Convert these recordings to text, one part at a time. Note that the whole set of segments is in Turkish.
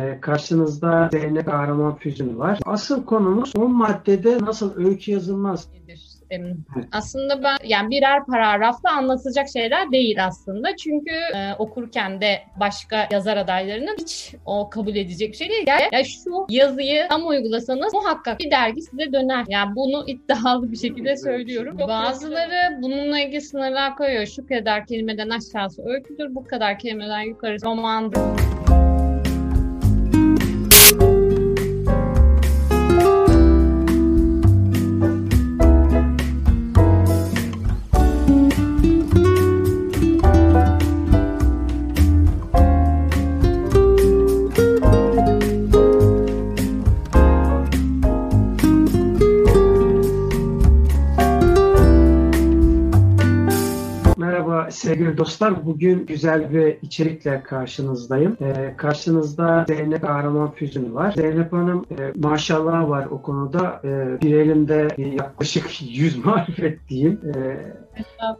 Ee, karşınızda Zeynep Kahraman Füzün var. Asıl konumuz 10 maddede nasıl öykü yazılmaz? Aslında ben yani birer paragrafla anlatılacak şeyler değil aslında. Çünkü e, okurken de başka yazar adaylarının hiç o kabul edecek bir şey değil. Yani, yani şu yazıyı tam uygulasanız muhakkak bir dergi size döner. Yani bunu iddialı bir şekilde söylüyorum. Bazıları bununla ilgili sınırlar koyuyor. Şu kadar kelimeden aşağısı öyküdür, bu kadar kelimeden yukarısı romandır. Sevgili dostlar. Bugün güzel bir içerikle karşınızdayım. Ee, karşınızda Zeynep Kahraman Füzün var. Zeynep Hanım e, maşallah var o konuda. E, bir elimde yaklaşık 100 marifet diyeyim. E,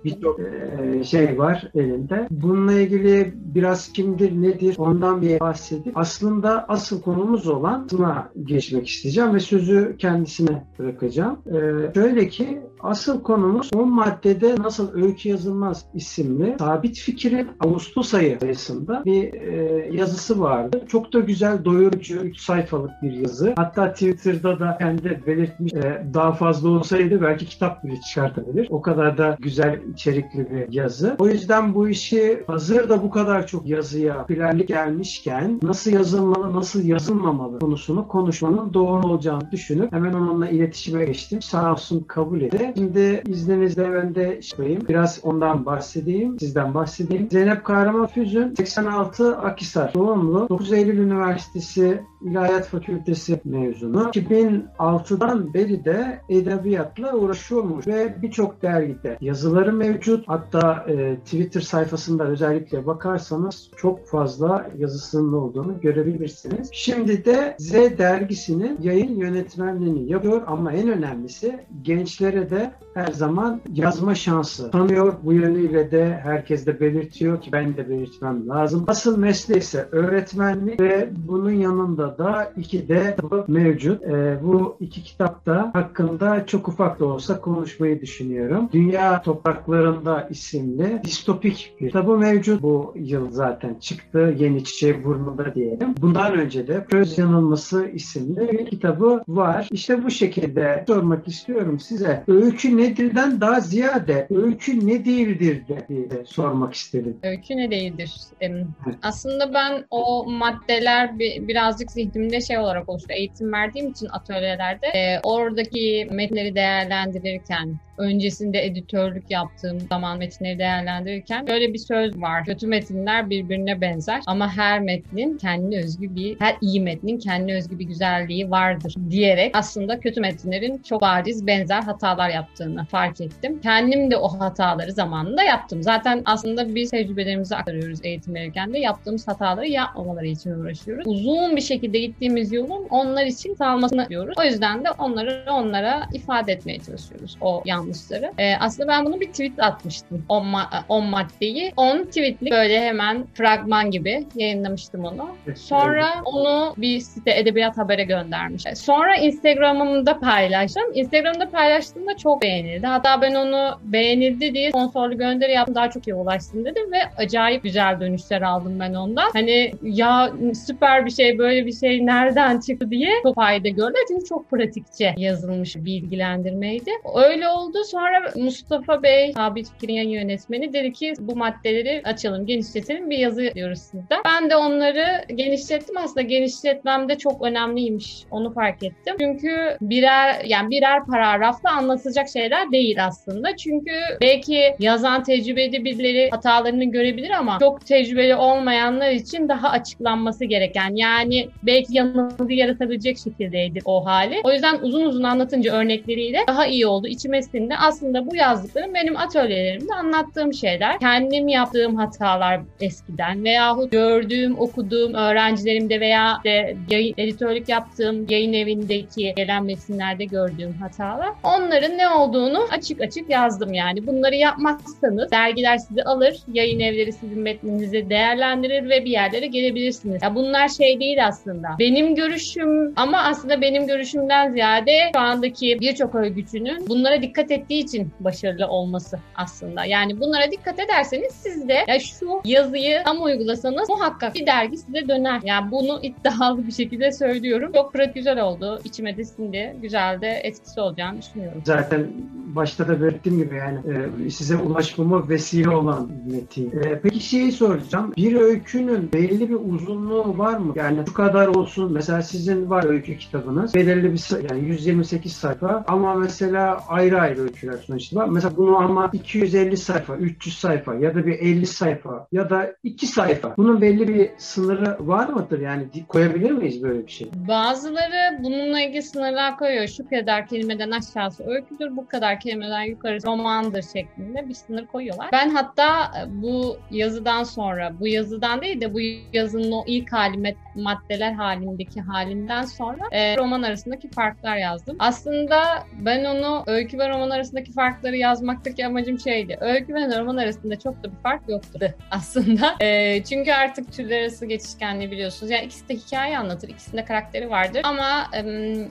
birçok e, şey var elinde. Bununla ilgili biraz kimdir, nedir ondan bir bahsedip aslında asıl konumuz olan buna geçmek isteyeceğim ve sözü kendisine bırakacağım. E, şöyle ki asıl konumuz 10 maddede nasıl öykü yazılmaz isimli sabit fikrin Ağustos ayı sayısında bir e, yazısı vardı. Çok da güzel, doyurucu, 3 sayfalık bir yazı. Hatta Twitter'da da kendi belirtmiş e, daha fazla olsaydı belki kitap bile çıkartabilir. O kadar da güzel içerikli bir yazı. O yüzden bu işi hazır da bu kadar çok yazıya popülerlik gelmişken nasıl yazılmalı, nasıl yazılmamalı konusunu konuşmanın doğru olacağını düşünüp hemen onunla iletişime geçtim. Sağ olsun kabul etti. Şimdi izninizle ben de şey biraz ondan bahsedeyim, sizden bahsedeyim. Zeynep Kahraman Füzün 86 Akisar doğumlu. 9 Eylül Üniversitesi İlahiyat Fakültesi mezunu. 2006'dan beri de edebiyatla uğraşıyormuş ve birçok dergide yazıları mevcut. Hatta e, Twitter sayfasında özellikle bakarsanız çok fazla yazısının olduğunu görebilirsiniz. Şimdi de Z dergisinin yayın yönetmenliğini yapıyor ama en önemlisi gençlere de her zaman yazma şansı tanıyor. Bu yönüyle de herkes de belirtiyor ki ben de belirtmem lazım. Asıl mesleği ise öğretmenlik ve bunun yanında da iki de mevcut. E, bu iki kitapta hakkında çok ufak da olsa konuşmayı düşünüyorum. Dünya Topraklarında isimli distopik bir kitabı mevcut. Bu yıl zaten çıktı. Yeni Çiçeği Burnunda diyelim. Bundan önce de Köz Yanılması isimli bir kitabı var. İşte bu şekilde sormak istiyorum size. Öykü nedirden daha ziyade öykü ne değildir diye sormak istedim. Öykü ne değildir? Aslında ben o maddeler birazcık zihnimde şey olarak oluştu. Eğitim verdiğim için atölyelerde e, oradaki metnleri değerlendirirken öncesinde editörlük yaptığım zaman metinleri değerlendirirken böyle bir söz var. Kötü metinler birbirine benzer ama her metnin kendine özgü bir, her iyi metnin kendine özgü bir güzelliği vardır diyerek aslında kötü metinlerin çok bariz benzer hatalar yaptığını fark ettim. Kendim de o hataları zamanında yaptım. Zaten aslında biz tecrübelerimizi aktarıyoruz eğitim verirken de yaptığımız hataları yapmamaları için uğraşıyoruz. Uzun bir şekilde gittiğimiz yolun onlar için kalmasını diyoruz. O yüzden de onları onlara ifade etmeye çalışıyoruz. O yan yanlışları. E, aslında ben bunu bir tweet atmıştım. 10 ma- maddeyi. 10 tweetlik böyle hemen fragman gibi yayınlamıştım onu. Sonra onu bir site Edebiyat Haber'e göndermiş. Sonra Instagram'ımda paylaştım. Instagram'da paylaştığımda çok beğenildi. Hatta ben onu beğenildi diye sponsorlu gönderi yaptım. Daha çok iyi ulaştım dedim ve acayip güzel dönüşler aldım ben ondan. Hani ya süper bir şey böyle bir şey nereden çıktı diye çok fayda gördüm. Çünkü çok pratikçe yazılmış bilgilendirmeydi. Öyle oldu oldu. Sonra Mustafa Bey, Sabit Fikir'in yayın yönetmeni dedi ki bu maddeleri açalım, genişletelim bir yazı diyoruz sizden. Ben de onları genişlettim. Aslında genişletmem de çok önemliymiş. Onu fark ettim. Çünkü birer yani birer paragrafla anlatılacak şeyler değil aslında. Çünkü belki yazan tecrübeli birileri hatalarını görebilir ama çok tecrübeli olmayanlar için daha açıklanması gereken yani belki yanılgı yaratabilecek şekildeydi o hali. O yüzden uzun uzun anlatınca örnekleriyle daha iyi oldu. İçime sindi şeklinde aslında bu yazdıklarım benim atölyelerimde anlattığım şeyler. Kendim yaptığım hatalar eskiden veyahut gördüğüm, okuduğum öğrencilerimde veya de yayın, editörlük yaptığım yayın evindeki gelen metinlerde gördüğüm hatalar. Onların ne olduğunu açık açık yazdım yani. Bunları yapmazsanız dergiler sizi alır, yayın evleri sizin metninizi değerlendirir ve bir yerlere gelebilirsiniz. Ya bunlar şey değil aslında. Benim görüşüm ama aslında benim görüşümden ziyade şu andaki birçok örgütünün bunlara dikkat ettiği için başarılı olması aslında. Yani bunlara dikkat ederseniz siz de ya şu yazıyı tam uygulasanız muhakkak bir dergi size döner. Yani bunu iddialı bir şekilde söylüyorum. Çok pratik güzel oldu. İçime de sindi. Güzel de etkisi olacağını düşünüyorum. Zaten başta da belirttiğim gibi yani e, size ulaşmama vesile olan metin. E, peki şeyi soracağım. Bir öykünün belli bir uzunluğu var mı? Yani şu kadar olsun. Mesela sizin var öykü kitabınız. Belirli bir yani 128 sayfa ama mesela ayrı ayrı öyküler sonuçta. Mesela bunu ama 250 sayfa, 300 sayfa ya da bir 50 sayfa ya da 2 sayfa. Bunun belli bir sınırı var mıdır? Yani koyabilir miyiz böyle bir şey? Bazıları bununla ilgili sınırlar koyuyor. Şu kadar kelimeden aşağısı öyküdür, bu kadar kelimeden yukarısı romandır şeklinde bir sınır koyuyorlar. Ben hatta e, bu yazıdan sonra, bu yazıdan değil de bu yazının o ilk hali maddeler halindeki halinden sonra e, roman arasındaki farklar yazdım. Aslında ben onu öykü ve roman arasındaki farkları yazmaktaki amacım şeydi. Öykü ve roman arasında çok da bir fark yoktu aslında. E, çünkü artık türler arası geçişkenliği biliyorsunuz. Yani ikisi de hikaye anlatır, ikisinde karakteri vardır. Ama e,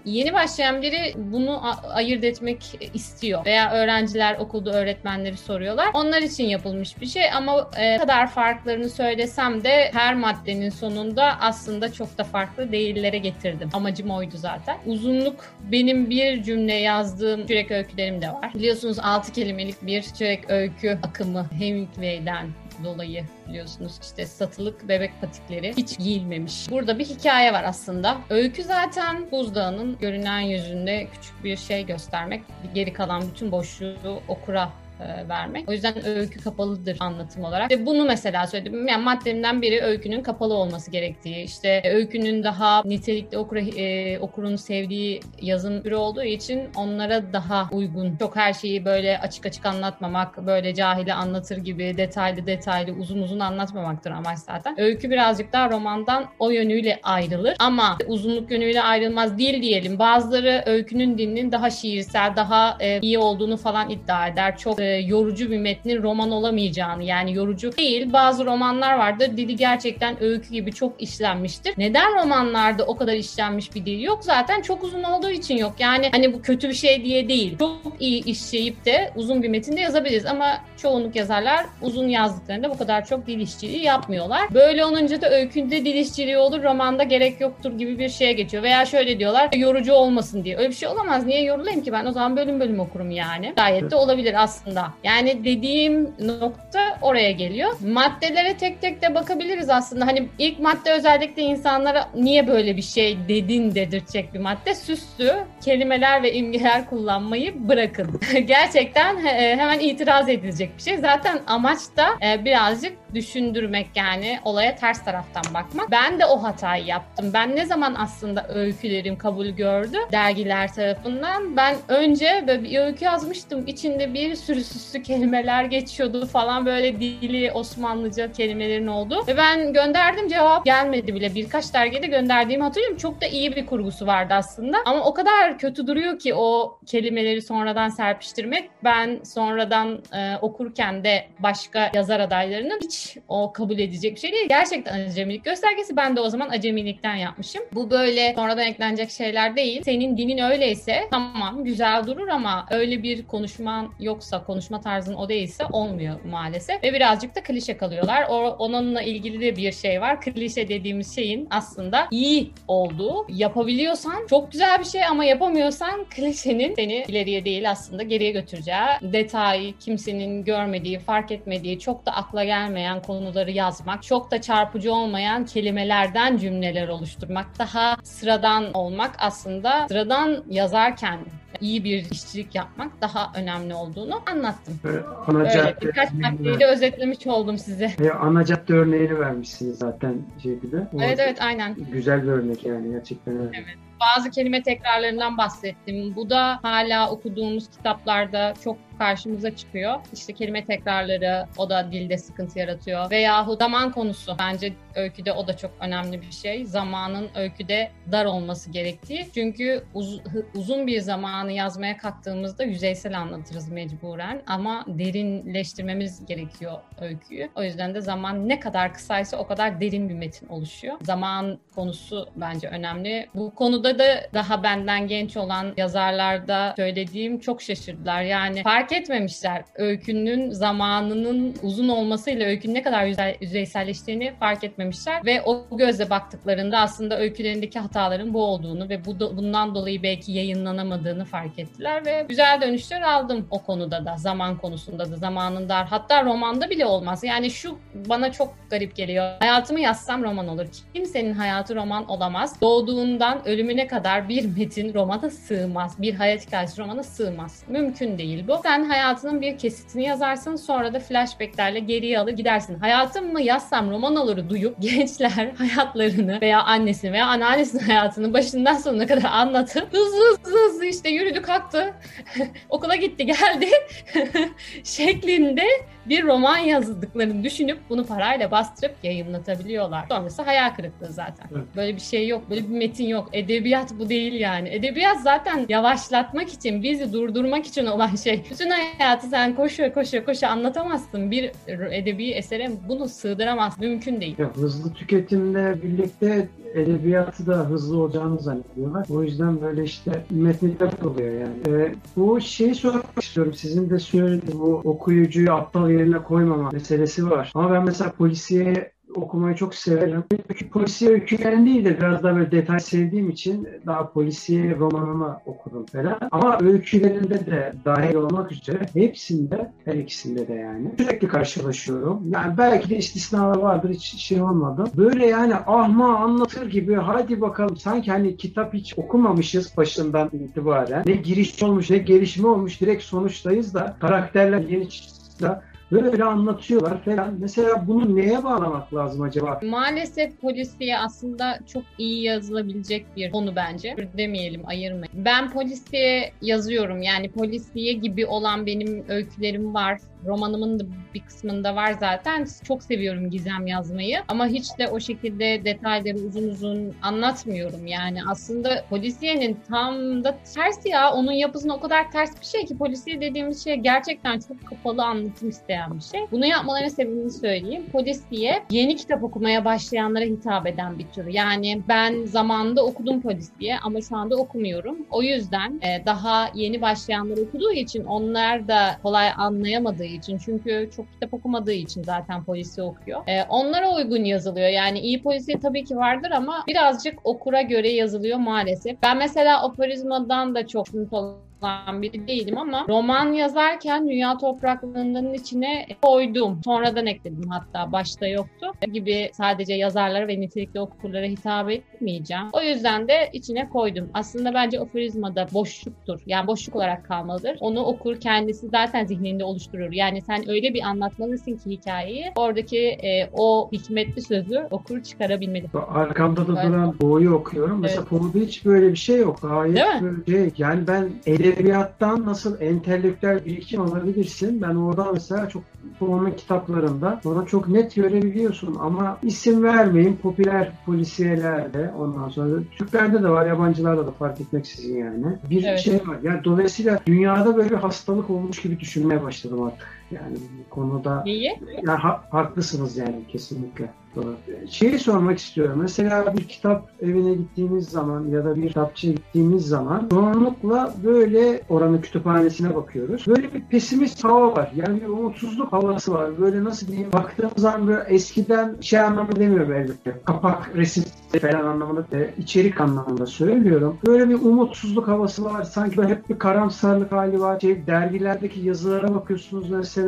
yeni başlayan biri bunu ayırt etmek istiyor. Veya öğrenciler okulda öğretmenleri soruyorlar. Onlar için yapılmış bir şey ama e, kadar farklarını söylesem de her maddenin sonunda aslında çok da farklı değillere getirdim. Amacım oydu zaten. Uzunluk benim bir cümle yazdığım çürek öykülerim de var. Biliyorsunuz 6 kelimelik bir çürek öykü akımı Hemingway'den dolayı biliyorsunuz işte satılık bebek patikleri hiç giyilmemiş. Burada bir hikaye var aslında. Öykü zaten buzdağının görünen yüzünde küçük bir şey göstermek. Geri kalan bütün boşluğu okura e, vermek. O yüzden öykü kapalıdır anlatım olarak. Ve bunu mesela söyledim. Yani maddemden biri öykünün kapalı olması gerektiği. İşte öykünün daha nitelikli okura, e, okurun sevdiği yazım türü olduğu için onlara daha uygun. Çok her şeyi böyle açık açık anlatmamak, böyle cahili anlatır gibi detaylı detaylı uzun uzun anlatmamaktır amaç zaten. Öykü birazcık daha romandan o yönüyle ayrılır. Ama uzunluk yönüyle ayrılmaz değil diyelim. Bazıları öykünün dilinin daha şiirsel, daha e, iyi olduğunu falan iddia eder. Çok e, yorucu bir metnin roman olamayacağını yani yorucu değil bazı romanlar vardır dili gerçekten öykü gibi çok işlenmiştir. Neden romanlarda o kadar işlenmiş bir dil yok? Zaten çok uzun olduğu için yok. Yani hani bu kötü bir şey diye değil. Çok iyi işleyip de uzun bir metinde yazabiliriz ama çoğunluk yazarlar uzun yazdıklarında bu kadar çok dil işçiliği yapmıyorlar. Böyle olunca da öykünde dil işçiliği olur, romanda gerek yoktur gibi bir şeye geçiyor. Veya şöyle diyorlar, yorucu olmasın diye. Öyle bir şey olamaz. Niye yorulayım ki ben? O zaman bölüm bölüm okurum yani. Gayet de olabilir aslında. Yani dediğim nokta oraya geliyor. Maddelere tek tek de bakabiliriz aslında. Hani ilk madde özellikle insanlara niye böyle bir şey dedin dedirtecek bir madde. Süslü kelimeler ve imgeler kullanmayı bırakın. Gerçekten hemen itiraz edilecek bir şey. Zaten amaç da e, birazcık düşündürmek yani olaya ters taraftan bakmak. Ben de o hatayı yaptım. Ben ne zaman aslında öykülerim kabul gördü dergiler tarafından. Ben önce böyle bir öykü yazmıştım. İçinde bir sürü süslü kelimeler geçiyordu falan böyle dili Osmanlıca kelimelerin oldu. Ve ben gönderdim cevap gelmedi bile. Birkaç dergide gönderdiğimi hatırlıyorum. Çok da iyi bir kurgusu vardı aslında. Ama o kadar kötü duruyor ki o kelimeleri sonradan serpiştirmek. Ben sonradan e, okurken de başka yazar adaylarının hiç o kabul edecek bir şey değil. Gerçekten acemilik göstergesi. Ben de o zaman acemilikten yapmışım. Bu böyle sonradan eklenecek şeyler değil. Senin dinin öyleyse tamam güzel durur ama öyle bir konuşman yoksa konuş konuşma tarzın o değilse olmuyor maalesef. Ve birazcık da klişe kalıyorlar. O, onunla ilgili de bir şey var. Klişe dediğimiz şeyin aslında iyi olduğu. Yapabiliyorsan çok güzel bir şey ama yapamıyorsan klişenin seni ileriye değil aslında geriye götüreceği detay, kimsenin görmediği, fark etmediği, çok da akla gelmeyen konuları yazmak, çok da çarpıcı olmayan kelimelerden cümleler oluşturmak, daha sıradan olmak aslında sıradan yazarken iyi bir işçilik yapmak daha önemli olduğunu anlattım. Ana Öyle birkaç maddeyi özetlemiş oldum size. E, ana cadde örneğini vermişsiniz zaten şeyde. Evet evet aynen. Güzel bir örnek yani gerçekten öyle. Evet bazı kelime tekrarlarından bahsettim. Bu da hala okuduğumuz kitaplarda çok karşımıza çıkıyor. İşte kelime tekrarları o da dilde sıkıntı yaratıyor. Veyahut zaman konusu. Bence öyküde o da çok önemli bir şey. Zamanın öyküde dar olması gerektiği. Çünkü uz- uzun bir zamanı yazmaya kalktığımızda yüzeysel anlatırız mecburen. Ama derinleştirmemiz gerekiyor öyküyü. O yüzden de zaman ne kadar kısaysa o kadar derin bir metin oluşuyor. Zaman konusu bence önemli. Bu konuda da daha benden genç olan yazarlarda söylediğim çok şaşırdılar. Yani fark etmemişler. Öykünün zamanının uzun olmasıyla öykünün ne kadar yüzey, yüzeyselleştiğini fark etmemişler ve o gözle baktıklarında aslında öykülerindeki hataların bu olduğunu ve bu bundan dolayı belki yayınlanamadığını fark ettiler ve güzel dönüşler aldım o konuda da zaman konusunda da zamanın dar hatta romanda bile olmaz. Yani şu bana çok garip geliyor. Hayatımı yazsam roman olur. Kimsenin hayatı roman olamaz. Doğduğundan ölümüne kadar bir metin romana sığmaz. Bir hayat hikayesi romana sığmaz. Mümkün değil bu. Sen hayatının bir kesitini yazarsın sonra da flashbacklerle geriye alır gidersin. Hayatım mı yazsam roman olur duyup gençler hayatlarını veya annesini veya anneannesinin hayatını başından sonuna kadar anlatıp hızlı hızlı hızlı işte yürüdü kalktı okula gitti geldi şeklinde bir roman yazdıklarını düşünüp bunu parayla bastırıp yayınlatabiliyorlar. Sonrası hayal kırıklığı zaten. Evet. Böyle bir şey yok. Böyle bir metin yok. Edebiyat bu değil yani. Edebiyat zaten yavaşlatmak için, bizi durdurmak için olan şey. Bütün hayatı sen koşuyor koşuyor koşuyor anlatamazsın. Bir edebi esere bunu sığdıramaz. Mümkün değil. Ya, hızlı tüketimle birlikte edebiyatı da hızlı olacağını zannediyorlar. O yüzden böyle işte metniler oluyor yani. Ee, bu şeyi sormak istiyorum. Sizin de söylediğiniz bu okuyucuyu aptal yerine koymama meselesi var. Ama ben mesela polisiye okumayı çok severim. Çünkü polisiye öykülerini değil de biraz daha böyle detay sevdiğim için daha polisiye romanını okudum falan. Ama öykülerinde de dahil olmak üzere hepsinde, her ikisinde de yani sürekli karşılaşıyorum. Yani belki de istisnalar vardır hiç şey olmadı. Böyle yani ahma anlatır gibi hadi bakalım sanki hani kitap hiç okumamışız başından itibaren. Ne giriş olmuş ne gelişme olmuş direkt sonuçtayız da karakterler yeni çıksa böyle anlatıyorlar falan. Mesela bunu neye bağlamak lazım acaba? Maalesef polisiye aslında çok iyi yazılabilecek bir konu bence. Demeyelim, ayırmayın. Ben polisiye yazıyorum. Yani polisiye gibi olan benim öykülerim var romanımın da bir kısmında var zaten. Çok seviyorum gizem yazmayı ama hiç de o şekilde detayları uzun uzun anlatmıyorum. Yani aslında polisiyenin tam da ters ya. Onun yapısına o kadar ters bir şey ki polisiye dediğimiz şey gerçekten çok kapalı anlatım isteyen bir şey. Bunu yapmalarının sebebini söyleyeyim. Polisiye yeni kitap okumaya başlayanlara hitap eden bir tür. Yani ben zamanında okudum polisiye ama şu anda okumuyorum. O yüzden e, daha yeni başlayanlar okuduğu için onlar da kolay anlayamadığı için çünkü çok kitap okumadığı için zaten polisi okuyor. E, onlara uygun yazılıyor. Yani iyi polisi tabii ki vardır ama birazcık okura göre yazılıyor maalesef. Ben mesela Operizma'dan da çok mutlu olan biri değilim ama roman yazarken dünya topraklarının içine koydum. Sonradan ekledim hatta başta yoktu. Gibi sadece yazarlara ve nitelikli okurlara hitap etmeyeceğim. O yüzden de içine koydum. Aslında bence aforizmada boşluktur. Yani boşluk olarak kalmalıdır. Onu okur kendisi zaten zihninde oluşturur. Yani sen öyle bir anlatmalısın ki hikayeyi oradaki e, o hikmetli sözü okur çıkarabilmeli. Arkamda da evet. duran Poe'yu okuyorum. Mesela evet. Poe'da hiç böyle bir şey yok. Hayır. Değil mi? Şey, yani ben ele edebiyattan nasıl entelektüel birikim alabilirsin? Ben oradan mesela çok onun kitaplarında ona çok net görebiliyorsun ama isim vermeyin popüler polisiyelerde ondan sonra Türklerde de var yabancılarda da fark etmeksizin yani. Bir evet. şey var. Yani dolayısıyla dünyada böyle bir hastalık olmuş gibi düşünmeye başladım artık. Yani bu konuda Niye? Yani ha, haklısınız yani kesinlikle. Doğru. Şeyi sormak istiyorum. Mesela bir kitap evine gittiğimiz zaman ya da bir kitapçıya gittiğimiz zaman çoğunlukla böyle oranın kütüphanesine bakıyoruz. Böyle bir pesimist hava var. Yani bir umutsuzluk havası var. Böyle nasıl diyeyim baktığımız zaman böyle eskiden şey anlamında demiyorum elbette. Kapak resim falan anlamında de içerik anlamında söylüyorum. Böyle bir umutsuzluk havası var. Sanki böyle hep bir karamsarlık hali var. Şey, dergilerdeki yazılara bakıyorsunuz mesela.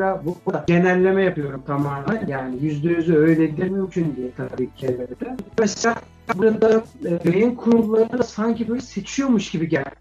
Bu da genelleme yapıyorum tamamen. Yani yüzde yüzü öyledir mümkün değil tabii ki elbette. Mesela burada e, beyin kurulları da sanki böyle seçiyormuş gibi geldi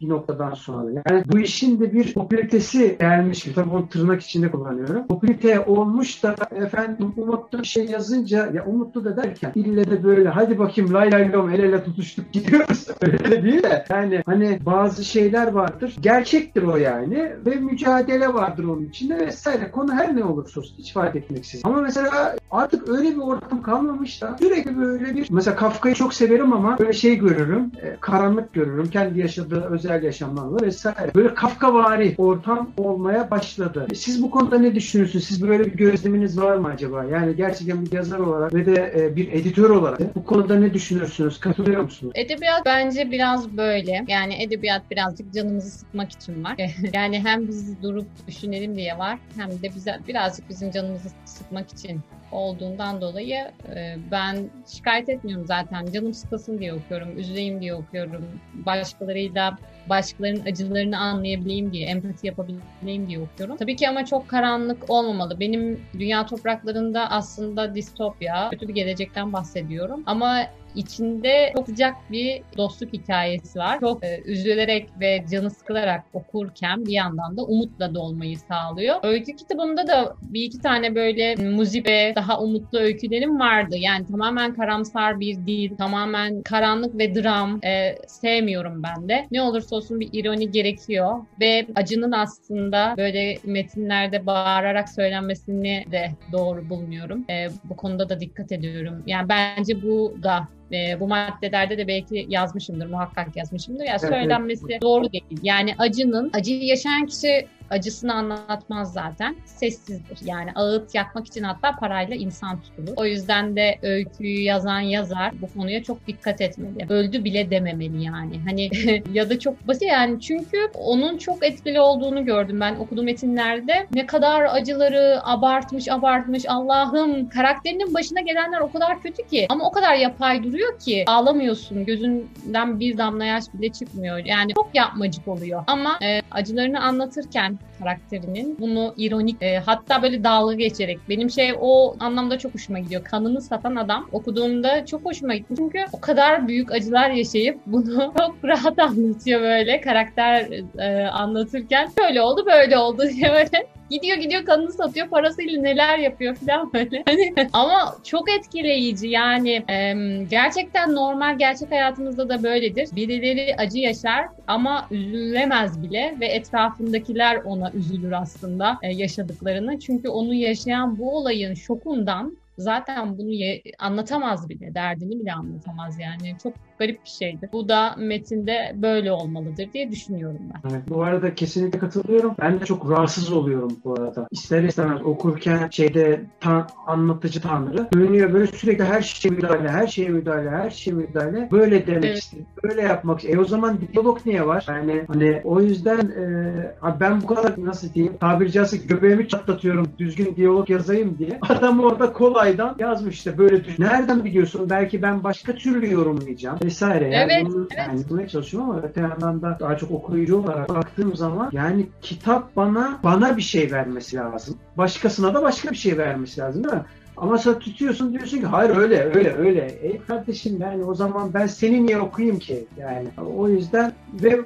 bir noktadan sonra. Yani bu işin de bir popülitesi gelmiş gibi. Tabii onu tırnak içinde kullanıyorum. Popülite olmuş da efendim Umutlu bir şey yazınca ya Umutlu da derken ille de böyle hadi bakayım lay lay lom el ele tutuştuk gidiyoruz. Öyle değil de yani hani bazı şeyler vardır. Gerçektir o yani ve mücadele vardır onun içinde vesaire. Konu her ne olursa olsun hiç fark etmeksizin. Ama mesela artık öyle bir ortam kalmamış da sürekli böyle bir mesela Kafka'yı çok severim ama böyle şey görürüm. E, karanlık görürüm. Kendi yaşadığı özel yaşamlarla vesaire. Böyle Kafkavari ortam olmaya başladı. E, siz bu konuda ne düşünüyorsunuz? Siz böyle bir gözleminiz var mı acaba? Yani gerçekten bir yazar olarak ve de e, bir editör olarak bu konuda ne düşünüyorsunuz? Katılıyor musunuz? Edebiyat bence biraz böyle. Yani edebiyat birazcık canımızı sıkmak için var. yani hem biz durup düşünelim diye var hem de bize birazcık bizim canımızı sıkmak için olduğundan dolayı e, ben şikayet etmiyorum zaten. Canım sıkılsın diye okuyorum, üzüleyim diye okuyorum. Başkalarıyla başkalarının acılarını anlayabileyim diye, empati yapabileyim diye okuyorum. Tabii ki ama çok karanlık olmamalı. Benim dünya topraklarında aslında distopya, kötü bir gelecekten bahsediyorum. Ama içinde çok sıcak bir dostluk hikayesi var. Çok e, üzülerek ve canı sıkılarak okurken bir yandan da umutla dolmayı sağlıyor. Öykü kitabımda da bir iki tane böyle muzibe, daha umutlu öykülerim vardı. Yani tamamen karamsar bir dil, tamamen karanlık ve dram e, sevmiyorum ben de. Ne olursa olsun bir ironi gerekiyor ve acının aslında böyle metinlerde bağırarak söylenmesini de doğru bulmuyorum. E, bu konuda da dikkat ediyorum. Yani bence bu da e, bu maddelerde de belki yazmışımdır, muhakkak yazmışımdır. Yani söylenmesi evet. doğru değil. Yani acının, acıyı yaşayan kişi acısını anlatmaz zaten. Sessizdir. Yani ağıt yakmak için hatta parayla insan tutulur. O yüzden de öyküyü yazan yazar bu konuya çok dikkat etmeli. Öldü bile dememeli yani. Hani ya da çok basit yani çünkü onun çok etkili olduğunu gördüm ben okuduğum metinlerde. Ne kadar acıları abartmış abartmış Allah'ım karakterinin başına gelenler o kadar kötü ki ama o kadar yapay duruyor ki ağlamıyorsun. Gözünden bir damla yaş bile çıkmıyor. Yani çok yapmacık oluyor. Ama e, acılarını anlatırken karakterinin bunu ironik e, hatta böyle dalga geçerek benim şey o anlamda çok hoşuma gidiyor. Kanını satan adam okuduğumda çok hoşuma gitti. Çünkü o kadar büyük acılar yaşayıp bunu çok rahat anlatıyor böyle karakter e, anlatırken. Böyle oldu böyle oldu diye böyle Gidiyor gidiyor kanını satıyor parasıyla neler yapıyor falan böyle. Hani, ama çok etkileyici yani e, gerçekten normal gerçek hayatımızda da böyledir. Birileri acı yaşar ama üzülemez bile ve etrafındakiler ona üzülür aslında e, yaşadıklarını. Çünkü onu yaşayan bu olayın şokundan zaten bunu anlatamaz bile, derdini bile anlatamaz yani. Çok garip bir şeydir. Bu da metinde böyle olmalıdır diye düşünüyorum ben. Evet, bu arada kesinlikle katılıyorum. Ben de çok rahatsız oluyorum bu arada. İster istemez okurken şeyde tan anlatıcı tanrı dönüyor böyle sürekli her şeye müdahale, her şeye müdahale, her şeye müdahale. Böyle demek evet. istedim. Böyle yapmak. E o zaman diyalog niye var? Yani hani o yüzden e, ben bu kadar nasıl diyeyim tabiri caizse göbeğimi çatlatıyorum düzgün diyalog yazayım diye. Adam orada kolaydan yazmış işte böyle düşün. Nereden biliyorsun? Belki ben başka türlü yorumlayacağım vesaire. Yani evet, bunu, evet. Yani bulmaya çalışıyorum ama öte yandan da daha çok okuyucu olarak baktığım zaman yani kitap bana bana bir şey vermesi lazım. Başkasına da başka bir şey vermesi lazım değil mi? Ama sen tutuyorsun diyorsun ki hayır öyle öyle öyle. Ey kardeşim yani o zaman ben seni niye okuyayım ki? Yani o yüzden ve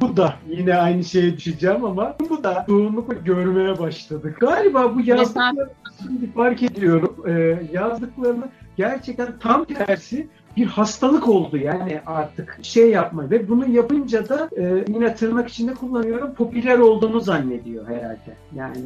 bu da yine aynı şeye düşeceğim ama bu da çoğunlukla görmeye başladık. Galiba bu yazdıklarını şimdi fark ediyorum. Ee, yazdıklarını gerçekten tam tersi bir hastalık oldu yani artık şey yapma ve bunu yapınca da e, yine tırnak içinde kullanıyorum popüler olduğunu zannediyor herhalde. Yani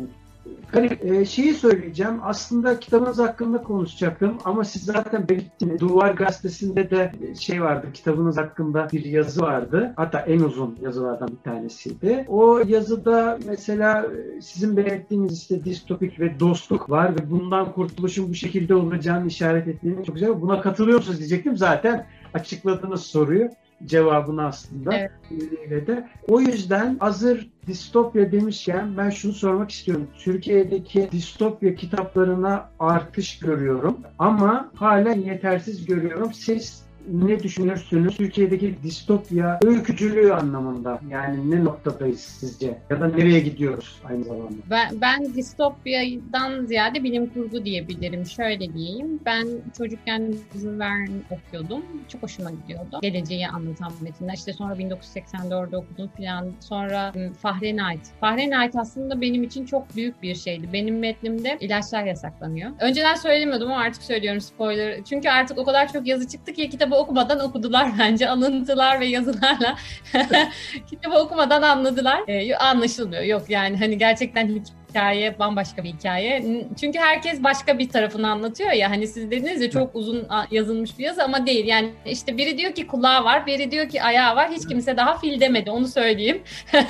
Hani e, şeyi söyleyeceğim. Aslında kitabınız hakkında konuşacaktım ama siz zaten belirttiniz. Duvar gazetesinde de şey vardı. Kitabınız hakkında bir yazı vardı. Hatta en uzun yazılardan bir tanesiydi. O yazıda mesela e, sizin belirttiğiniz işte distopik ve dostluk var ve bundan kurtuluşun bu şekilde olacağını işaret ettiğiniz çok güzel. Buna katılıyor musunuz diyecektim. Zaten açıkladığınız soruyu cevabını aslında. Evet. de. O yüzden hazır distopya demişken ben şunu sormak istiyorum. Türkiye'deki distopya kitaplarına artış görüyorum ama hala yetersiz görüyorum. Siz ne düşünürsünüz? Türkiye'deki distopya öykücülüğü anlamında. Yani ne noktadayız sizce? Ya da nereye gidiyoruz aynı zamanda? Ben, ben distopyadan ziyade bilim kurgu diyebilirim. Şöyle diyeyim. Ben çocukken Jules Verne okuyordum. Çok hoşuma gidiyordu. Geleceği anlatan metinler. İşte sonra 1984'de okudum falan. Sonra ıı, Fahrenheit. Fahrenheit aslında benim için çok büyük bir şeydi. Benim metnimde ilaçlar yasaklanıyor. Önceden söylemiyordum ama artık söylüyorum spoiler. Çünkü artık o kadar çok yazı çıktı ki kitabı okumadan okudular bence. Alıntılar ve yazılarla kitabı okumadan anladılar. Ee, anlaşılmıyor. Yok yani hani gerçekten hikaye bambaşka bir hikaye. Çünkü herkes başka bir tarafını anlatıyor ya. Hani siz dediniz ya çok uzun yazılmış bir yazı ama değil. Yani işte biri diyor ki kulağı var, biri diyor ki ayağı var. Hiç kimse daha fil demedi onu söyleyeyim.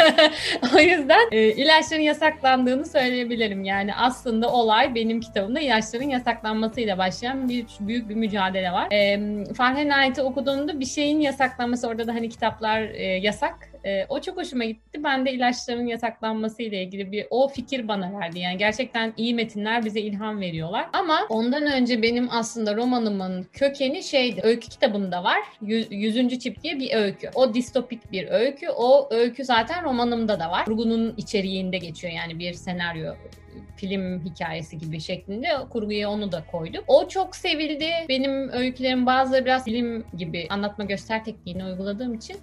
o yüzden e, ilaçların yasaklandığını söyleyebilirim. Yani aslında olay benim kitabımda ilaçların yasaklanmasıyla başlayan bir büyük bir mücadele var. E, Fahrenheit'i okuduğumda bir şeyin yasaklanması orada da hani kitaplar e, yasak e, o çok hoşuma gitti. Ben de ilaçların yasaklanması ile ilgili bir o fikir bana verdi. Yani gerçekten iyi metinler bize ilham veriyorlar. Ama ondan önce benim aslında romanımın kökeni şeydi. Öykü kitabımda var. Yüz, yüzüncü çip diye bir öykü. O distopik bir öykü. O öykü zaten romanımda da var. Kurgunun içeriğinde geçiyor. Yani bir senaryo film hikayesi gibi şeklinde kurguya onu da koyduk. O çok sevildi. Benim öykülerim bazıları biraz film gibi anlatma göster tekniğini uyguladığım için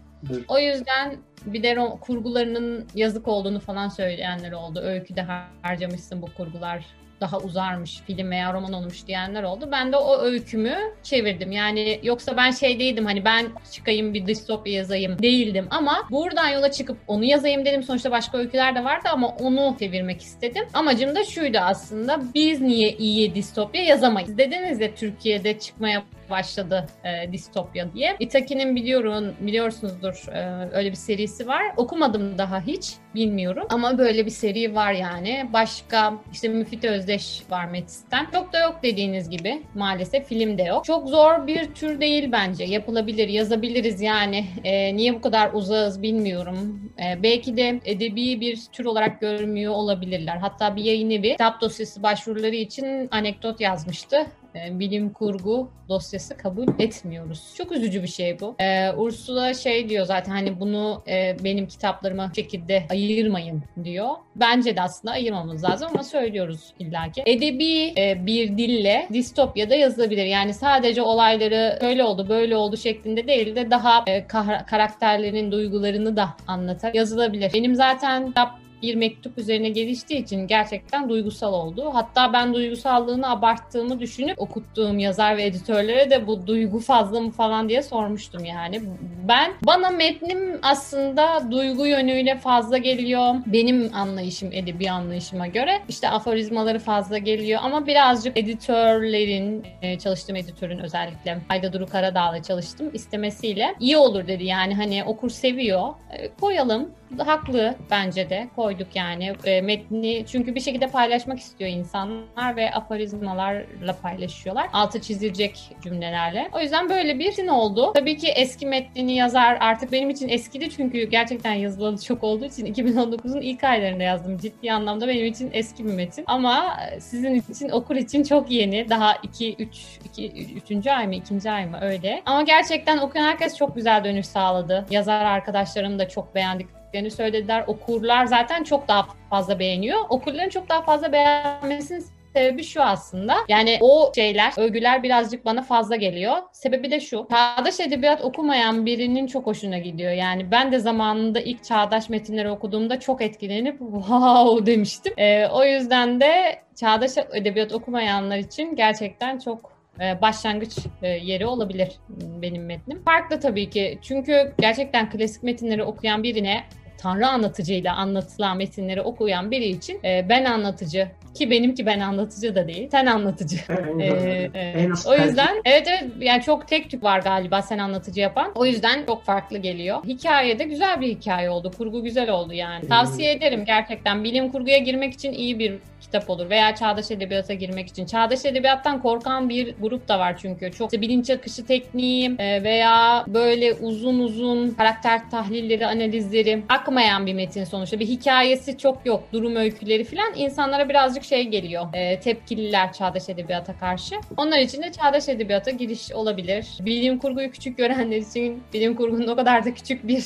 O yüzden bir de kurgularının yazık olduğunu falan söyleyenler oldu. Öyküde harcamışsın bu kurgular daha uzarmış film veya roman olmuş diyenler oldu. Ben de o öykümü çevirdim. Yani yoksa ben şey değildim hani ben çıkayım bir distopya yazayım değildim ama buradan yola çıkıp onu yazayım dedim. Sonuçta başka öyküler de vardı ama onu çevirmek istedim. Amacım da şuydu aslında biz niye iyi distopya yazamayız? Dediniz ya Türkiye'de çıkmaya başladı e, distopya diye. Itaki'nin biliyorum biliyorsunuzdur e, öyle bir serisi var. Okumadım daha hiç bilmiyorum ama böyle bir seri var yani. Başka işte Müfit Özdeş var Metis'ten. Çok da yok dediğiniz gibi maalesef film de yok. Çok zor bir tür değil bence. Yapılabilir, yazabiliriz yani. E, niye bu kadar uzağız bilmiyorum. E, belki de edebi bir tür olarak görmüyor olabilirler. Hatta bir yayın evi kitap dosyası başvuruları için anekdot yazmıştı. E, bilim kurgu dosyası kabul etmiyoruz. Çok üzücü bir şey bu. Ee, Ursula şey diyor zaten hani bunu e, benim kitaplarıma şekilde ayırmayın diyor. Bence de aslında ayırmamız lazım ama söylüyoruz illaki. Edebi e, bir dille distopya da yazılabilir. Yani sadece olayları böyle oldu böyle oldu şeklinde değil de daha e, karakterlerin duygularını da anlatar yazılabilir. Benim zaten kitap bir mektup üzerine geliştiği için gerçekten duygusal oldu. Hatta ben duygusallığını abarttığımı düşünüp okuttuğum yazar ve editörlere de bu duygu fazla mı falan diye sormuştum yani. Ben bana metnim aslında duygu yönüyle fazla geliyor. Benim anlayışım edebi anlayışıma göre işte aforizmaları fazla geliyor ama birazcık editörlerin e, çalıştığım editörün özellikle Ayda Duru Karadağ'la çalıştım istemesiyle iyi olur dedi yani hani okur seviyor e, koyalım haklı bence de koyduk yani e, metni çünkü bir şekilde paylaşmak istiyor insanlar ve aforizmalarla paylaşıyorlar. Altı çizilecek cümlelerle. O yüzden böyle bir sin oldu. Tabii ki eski metnini yazar artık benim için eskidi çünkü gerçekten yazılalı çok olduğu için 2019'un ilk aylarında yazdım. Ciddi anlamda benim için eski bir metin. Ama sizin için okur için çok yeni. Daha 2 3 2 3. ay mı 2. ay mı öyle. Ama gerçekten okuyan herkes çok güzel dönüş sağladı. Yazar arkadaşlarım da çok beğendik beğendiklerini söylediler. Okurlar zaten çok daha fazla beğeniyor. Okurların çok daha fazla beğenmesinin sebebi şu aslında. Yani o şeyler, övgüler birazcık bana fazla geliyor. Sebebi de şu. Çağdaş edebiyat okumayan birinin çok hoşuna gidiyor. Yani ben de zamanında ilk çağdaş metinleri okuduğumda çok etkilenip wow demiştim. Ee, o yüzden de çağdaş edebiyat okumayanlar için gerçekten çok e, başlangıç e, yeri olabilir benim metnim. Farklı tabii ki çünkü gerçekten klasik metinleri okuyan birine Tanrı anlatıcıyla anlatılan metinleri okuyan biri için e, ben anlatıcı ki benimki ben anlatıcı da değil. Sen anlatıcı. ee, evet. O yüzden evet evet yani çok tek tük var galiba sen anlatıcı yapan. O yüzden çok farklı geliyor. Hikaye de güzel bir hikaye oldu. Kurgu güzel oldu yani. Tavsiye ederim gerçekten. Bilim kurguya girmek için iyi bir kitap olur veya çağdaş edebiyata girmek için. Çağdaş edebiyattan korkan bir grup da var çünkü. Çok işte bilinç akışı tekniği e, veya böyle uzun uzun karakter tahlilleri, analizleri akmayan bir metin sonuçta. Bir hikayesi çok yok. Durum öyküleri falan insanlara birazcık şey geliyor. E, tepkililer çağdaş edebiyata karşı. Onlar için de çağdaş edebiyata giriş olabilir. Bilim kurguyu küçük görenler için bilim kurgunun o kadar da küçük bir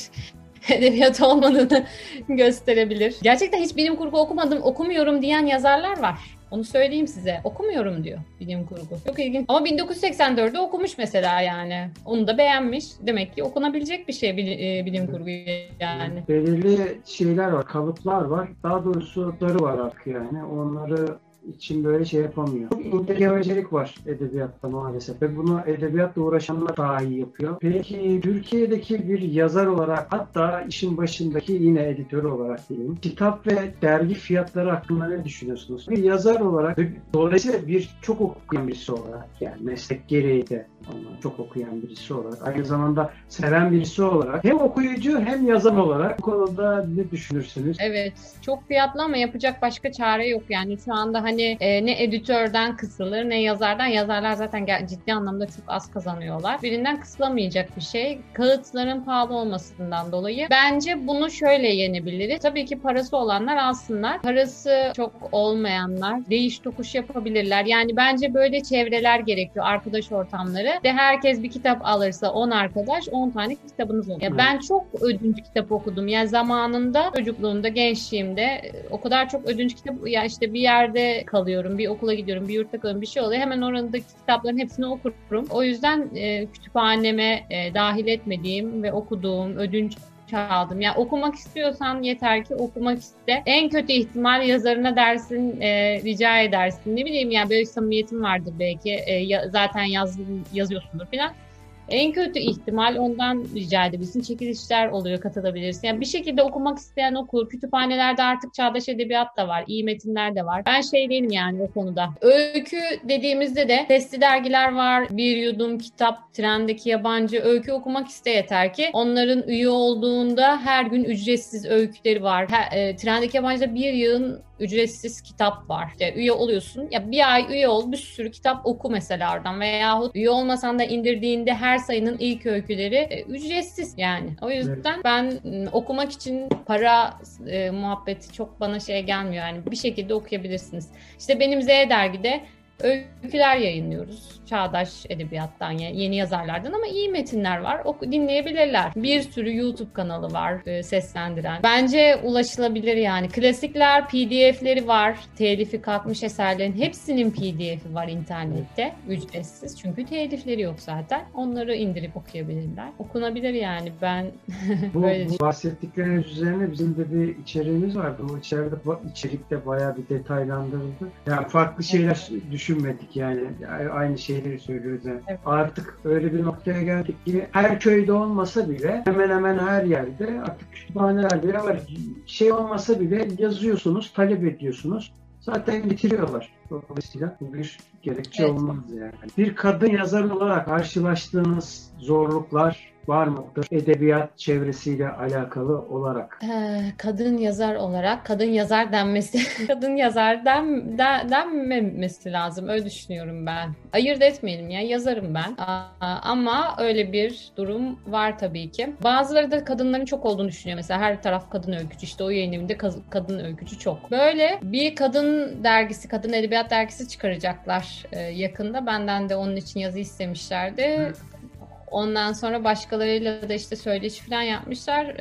edebiyat olmadığını gösterebilir. Gerçekten hiç bilim kurgu okumadım, okumuyorum diyen yazarlar var. Onu söyleyeyim size. Okumuyorum diyor bilim kurgu. Çok ilginç. Ama 1984'de okumuş mesela yani. Onu da beğenmiş. Demek ki okunabilecek bir şey e, bilim kurgu yani. Belirli şeyler var, kalıplar var. Daha doğrusu darı var artık yani. Onları için böyle şey yapamıyor. Çok geometrik var edebiyatta maalesef ve bunu edebiyatla uğraşanlar daha iyi yapıyor. Peki Türkiye'deki bir yazar olarak hatta işin başındaki yine editör olarak diyeyim. Kitap ve dergi fiyatları hakkında ne düşünüyorsunuz? Bir yazar olarak dolayısıyla bir çok okuyan birisi olarak yani meslek gereği de çok okuyan birisi olarak aynı zamanda seven birisi olarak hem okuyucu hem yazar olarak bu konuda ne düşünürsünüz? Evet çok fiyatlı ama yapacak başka çare yok yani şu anda hani e, ne editörden kısılır ne yazardan yazarlar zaten ciddi anlamda çok az kazanıyorlar. Birinden kısılamayacak bir şey kağıtların pahalı olmasından dolayı bence bunu şöyle yenebiliriz. Tabii ki parası olanlar alsınlar. Parası çok olmayanlar değiş tokuş yapabilirler. Yani bence böyle çevreler gerekiyor arkadaş ortamları de herkes bir kitap alırsa 10 arkadaş 10 tane kitabınız olur. Ya ben çok ödünç kitap okudum. Yani zamanında çocukluğumda, gençliğimde e, o kadar çok ödünç kitap ya işte bir yerde kalıyorum, bir okula gidiyorum, bir yurtta kalıyorum, bir şey oluyor. Hemen oradaki kitapların hepsini okurum. O yüzden e, kütüphaneme e, dahil etmediğim ve okuduğum ödünç aldım. Yani okumak istiyorsan yeter ki okumak iste. En kötü ihtimal yazarına dersin, e, rica edersin. Ne bileyim yani böyle samimiyetin vardır belki. E, ya, zaten yaz, yazıyorsundur falan. En kötü ihtimal ondan rica edebilirsin. Çekilişler oluyor, katılabilirsin. Yani bir şekilde okumak isteyen okur. Kütüphanelerde artık çağdaş edebiyat da var, iyi metinler de var. Ben şey değilim yani o konuda. Öykü dediğimizde de testi dergiler var. Bir yudum kitap, trendeki yabancı öykü okumak iste yeter ki. Onların üye olduğunda her gün ücretsiz öyküleri var. Her, e, trendeki yabancıda bir yılın ücretsiz kitap var. İşte üye oluyorsun. Ya bir ay üye ol, bir sürü kitap oku mesela oradan veyahut üye olmasan da indirdiğinde her sayının ilk öyküleri e, ücretsiz yani. O yüzden evet. ben okumak için para e, muhabbeti çok bana şey gelmiyor yani. Bir şekilde okuyabilirsiniz. İşte benim Z dergide öyküler yayınlıyoruz. Çağdaş edebiyattan, yeni yazarlardan ama iyi metinler var. Oku, dinleyebilirler. Bir sürü YouTube kanalı var e, seslendiren. Bence ulaşılabilir yani. Klasikler, PDF'leri var. Telifi kalkmış eserlerin hepsinin PDF'i var internette. Ücretsiz. Çünkü telifleri yok zaten. Onları indirip okuyabilirler. Okunabilir yani. Ben bu, böyle bu bahsettikleriniz üzerine bizim de bir içeriğimiz vardı. O içeride içerikte bayağı bir detaylandırıldı. Yani farklı şeyler düşünmedik yani. Aynı şey şeyleri söylüyoruz. Yani. Evet. Artık öyle bir noktaya geldik ki her köyde olmasa bile hemen hemen her yerde artık kütüphaneler bile var. Şey olmasa bile yazıyorsunuz, talep ediyorsunuz. Zaten bitiriyorlar. Dolayısıyla bu bir gerekçe evet. olmaz yani. Bir kadın yazar olarak karşılaştığınız zorluklar var mıdır? Edebiyat çevresiyle alakalı olarak. Ee, kadın yazar olarak kadın yazar denmesi kadın yazar den, den, denmemesi lazım. Öyle düşünüyorum ben. Ayırt etmeyelim ya yazarım ben. Aa, ama öyle bir durum var tabii ki. Bazıları da kadınların çok olduğunu düşünüyor. Mesela her taraf kadın öykücü. İşte o yayın evinde kadın öykücü çok. Böyle bir kadın dergisi, kadın edebiyat dergisi çıkaracaklar e, yakında. Benden de onun için yazı istemişlerdi. Hı. Ondan sonra başkalarıyla da işte söyleşi falan yapmışlar.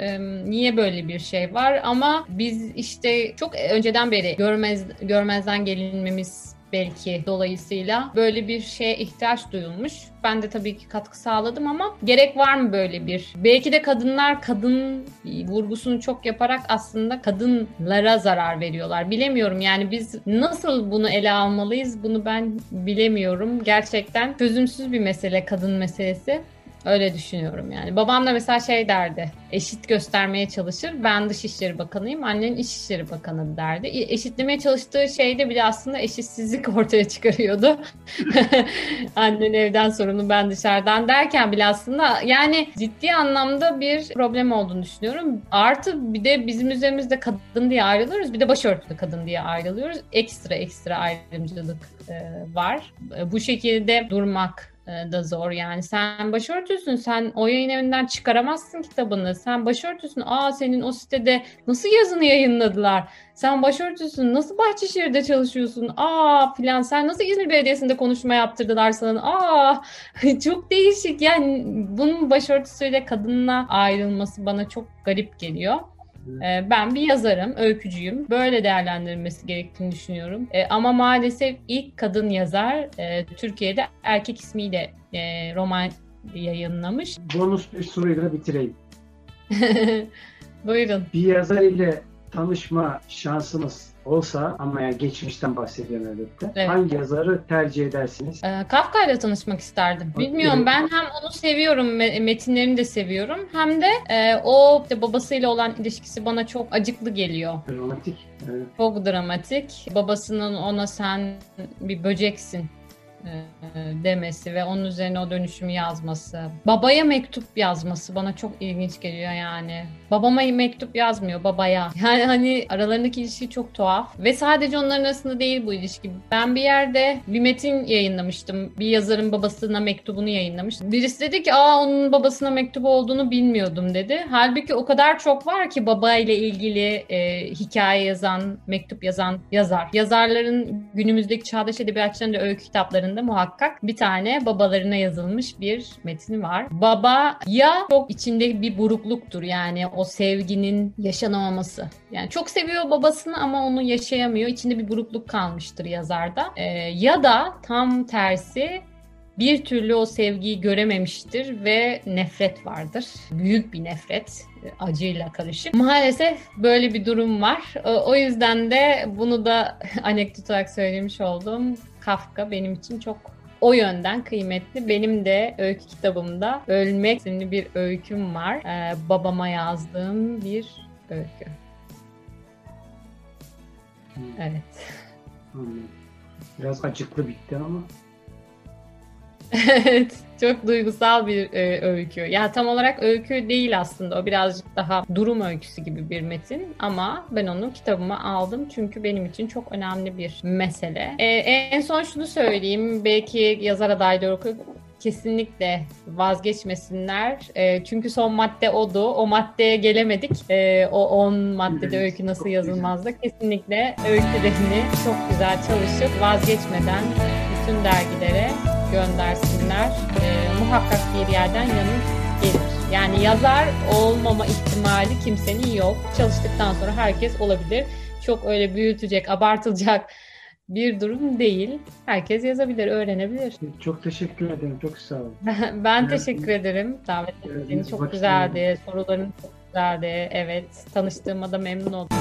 Niye böyle bir şey var? Ama biz işte çok önceden beri görmez görmezden gelinmemiz belki dolayısıyla böyle bir şeye ihtiyaç duyulmuş. Ben de tabii ki katkı sağladım ama gerek var mı böyle bir? Belki de kadınlar kadın vurgusunu çok yaparak aslında kadınlara zarar veriyorlar. Bilemiyorum yani biz nasıl bunu ele almalıyız bunu ben bilemiyorum. Gerçekten çözümsüz bir mesele kadın meselesi. Öyle düşünüyorum yani. Babam da mesela şey derdi. Eşit göstermeye çalışır. Ben Dışişleri Bakanıyım. Annen İçişleri Bakanı derdi. Eşitlemeye çalıştığı şeyde bile aslında eşitsizlik ortaya çıkarıyordu. Annen evden sorumlu ben dışarıdan derken bile aslında yani ciddi anlamda bir problem olduğunu düşünüyorum. Artı bir de bizim üzerimizde kadın diye ayrılıyoruz. Bir de başörtülü kadın diye ayrılıyoruz. Ekstra ekstra ayrımcılık e, var. E, bu şekilde durmak da zor yani. Sen başörtüsün. Sen o yayın evinden çıkaramazsın kitabını. Sen başörtüsün. Aa senin o sitede nasıl yazını yayınladılar? Sen başörtüsün. Nasıl Bahçeşehir'de çalışıyorsun? Aa filan. Sen nasıl İzmir Belediyesi'nde konuşma yaptırdılar sana? Aa çok değişik. Yani bunun başörtüsüyle kadınla ayrılması bana çok garip geliyor. Ee, ben bir yazarım, öykücüyüm. Böyle değerlendirilmesi gerektiğini düşünüyorum. Ee, ama maalesef ilk kadın yazar e, Türkiye'de erkek ismiyle e, roman yayınlamış. Bonus bir soruyla bitireyim. Buyurun. Bir yazar ile tanışma şansınız olsa ama yani geçmişten bahsediyorum elbette. Evet. Hangi yazarı tercih edersiniz? Ee, Kafka ile tanışmak isterdim. Bilmiyorum ben hem onu seviyorum, metinlerini de seviyorum. Hem de e, o işte babasıyla olan ilişkisi bana çok acıklı geliyor. Dramatik. Evet. Çok dramatik. Babasının ona sen bir böceksin e, demesi ve onun üzerine o dönüşümü yazması. Babaya mektup yazması bana çok ilginç geliyor yani. Babama mektup yazmıyor babaya. Yani hani aralarındaki ilişki çok tuhaf. Ve sadece onların arasında değil bu ilişki. Ben bir yerde bir metin yayınlamıştım. Bir yazarın babasına mektubunu yayınlamış. Birisi dedi ki aa onun babasına mektup olduğunu bilmiyordum dedi. Halbuki o kadar çok var ki baba ile ilgili e, hikaye yazan, mektup yazan yazar. Yazarların günümüzdeki çağdaş edebiyatçıların da öykü kitaplarında kitaplarında muhakkak bir tane babalarına yazılmış bir metin var. Baba ya çok içinde bir burukluktur yani o sevginin yaşanamaması. Yani çok seviyor babasını ama onu yaşayamıyor. İçinde bir burukluk kalmıştır yazarda. Ee, ya da tam tersi bir türlü o sevgiyi görememiştir ve nefret vardır. Büyük bir nefret, acıyla karışık. Maalesef böyle bir durum var. O yüzden de bunu da anekdot olarak söylemiş oldum. Kafka benim için çok o yönden kıymetli. Benim de öykü kitabımda Ölmek isimli bir öyküm var. Ee, babama yazdığım bir öykü. Evet. Biraz acıklı bitti ama. evet. Çok duygusal bir e, öykü. Ya tam olarak öykü değil aslında. O birazcık daha durum öyküsü gibi bir metin. Ama ben onu kitabıma aldım. Çünkü benim için çok önemli bir mesele. E, en son şunu söyleyeyim. Belki yazar adayları okuyup kesinlikle vazgeçmesinler. E, çünkü son madde odu. O maddeye gelemedik. E, o 10 maddede öykü nasıl yazılmazdı. Kesinlikle öykülerini çok güzel çalışıp vazgeçmeden bütün dergilere göndersinler. E, muhakkak bir yerden yanıt gelir. Yani yazar olmama ihtimali kimsenin yok. Çalıştıktan sonra herkes olabilir. Çok öyle büyütecek, abartılacak bir durum değil. Herkes yazabilir, öğrenebilir. Çok teşekkür ederim. Çok sağ olun. ben teşekkür ederim. Davet ettiğin çok güzeldi. Soruların çok güzeldi. Evet. Tanıştığıma da memnun oldum.